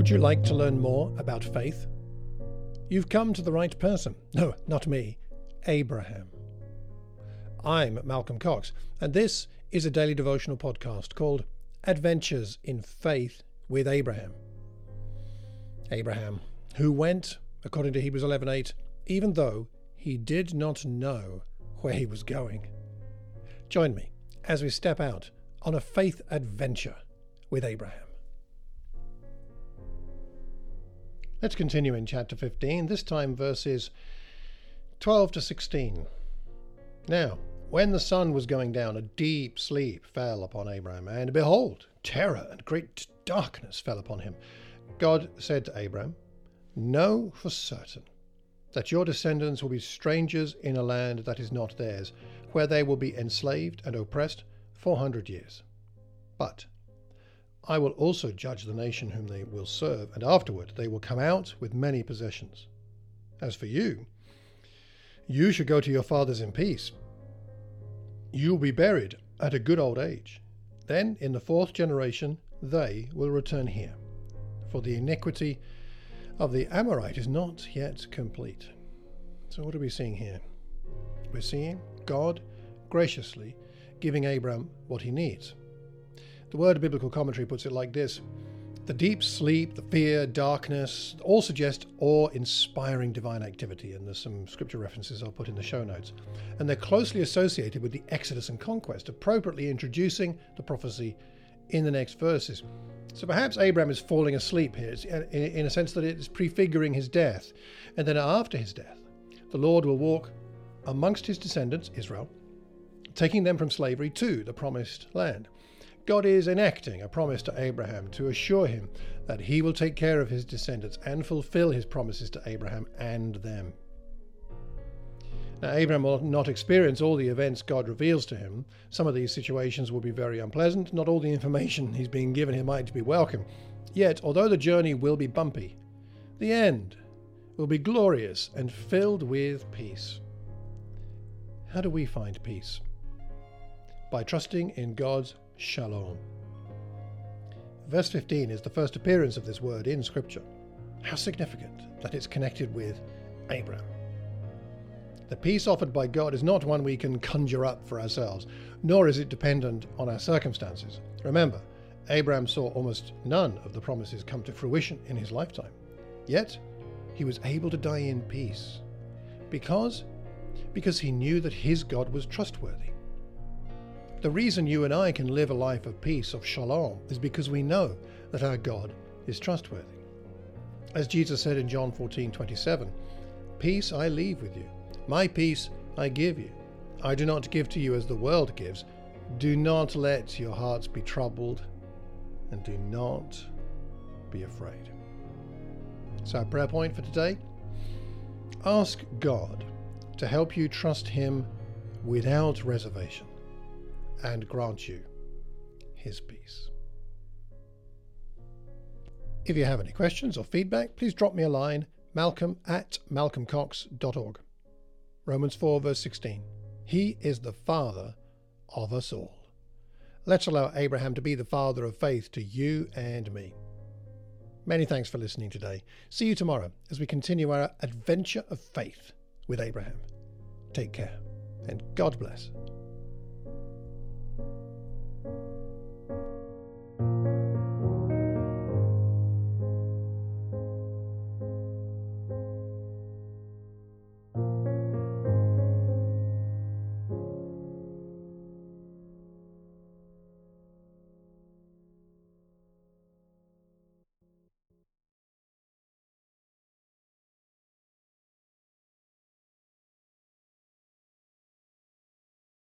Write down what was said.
Would you like to learn more about faith? You've come to the right person. No, not me, Abraham. I'm Malcolm Cox, and this is a daily devotional podcast called Adventures in Faith with Abraham. Abraham, who went, according to Hebrews 11:8, even though he did not know where he was going. Join me as we step out on a faith adventure with Abraham. Let's continue in chapter 15, this time verses 12 to 16. Now, when the sun was going down, a deep sleep fell upon Abraham, and behold, terror and great darkness fell upon him. God said to Abraham, Know for certain that your descendants will be strangers in a land that is not theirs, where they will be enslaved and oppressed four hundred years. But I will also judge the nation whom they will serve, and afterward they will come out with many possessions. As for you, you shall go to your fathers in peace. You will be buried at a good old age. Then, in the fourth generation, they will return here. For the iniquity of the Amorite is not yet complete. So, what are we seeing here? We're seeing God graciously giving Abram what he needs. The word of biblical commentary puts it like this The deep sleep, the fear, darkness all suggest awe inspiring divine activity, and there's some scripture references I'll put in the show notes. And they're closely associated with the Exodus and conquest, appropriately introducing the prophecy in the next verses. So perhaps Abraham is falling asleep here, uh, in a sense that it is prefiguring his death. And then after his death, the Lord will walk amongst his descendants, Israel, taking them from slavery to the promised land. God is enacting a promise to Abraham to assure him that he will take care of his descendants and fulfill his promises to Abraham and them. Now, Abraham will not experience all the events God reveals to him. Some of these situations will be very unpleasant. Not all the information he's being given here might be welcome. Yet, although the journey will be bumpy, the end will be glorious and filled with peace. How do we find peace? By trusting in God's shalom. Verse 15 is the first appearance of this word in Scripture. How significant that it's connected with Abraham. The peace offered by God is not one we can conjure up for ourselves, nor is it dependent on our circumstances. Remember, Abraham saw almost none of the promises come to fruition in his lifetime. Yet, he was able to die in peace. Because? Because he knew that his God was trustworthy. The reason you and I can live a life of peace, of shalom, is because we know that our God is trustworthy. As Jesus said in John 14 27, Peace I leave with you, my peace I give you. I do not give to you as the world gives. Do not let your hearts be troubled, and do not be afraid. So, our prayer point for today ask God to help you trust Him without reservation and grant you his peace. If you have any questions or feedback, please drop me a line malcolm at malcolmcox.org. Romans 4, verse 16. He is the Father of us all. Let's allow Abraham to be the father of faith to you and me. Many thanks for listening today. See you tomorrow as we continue our adventure of faith with Abraham. Take care and God bless.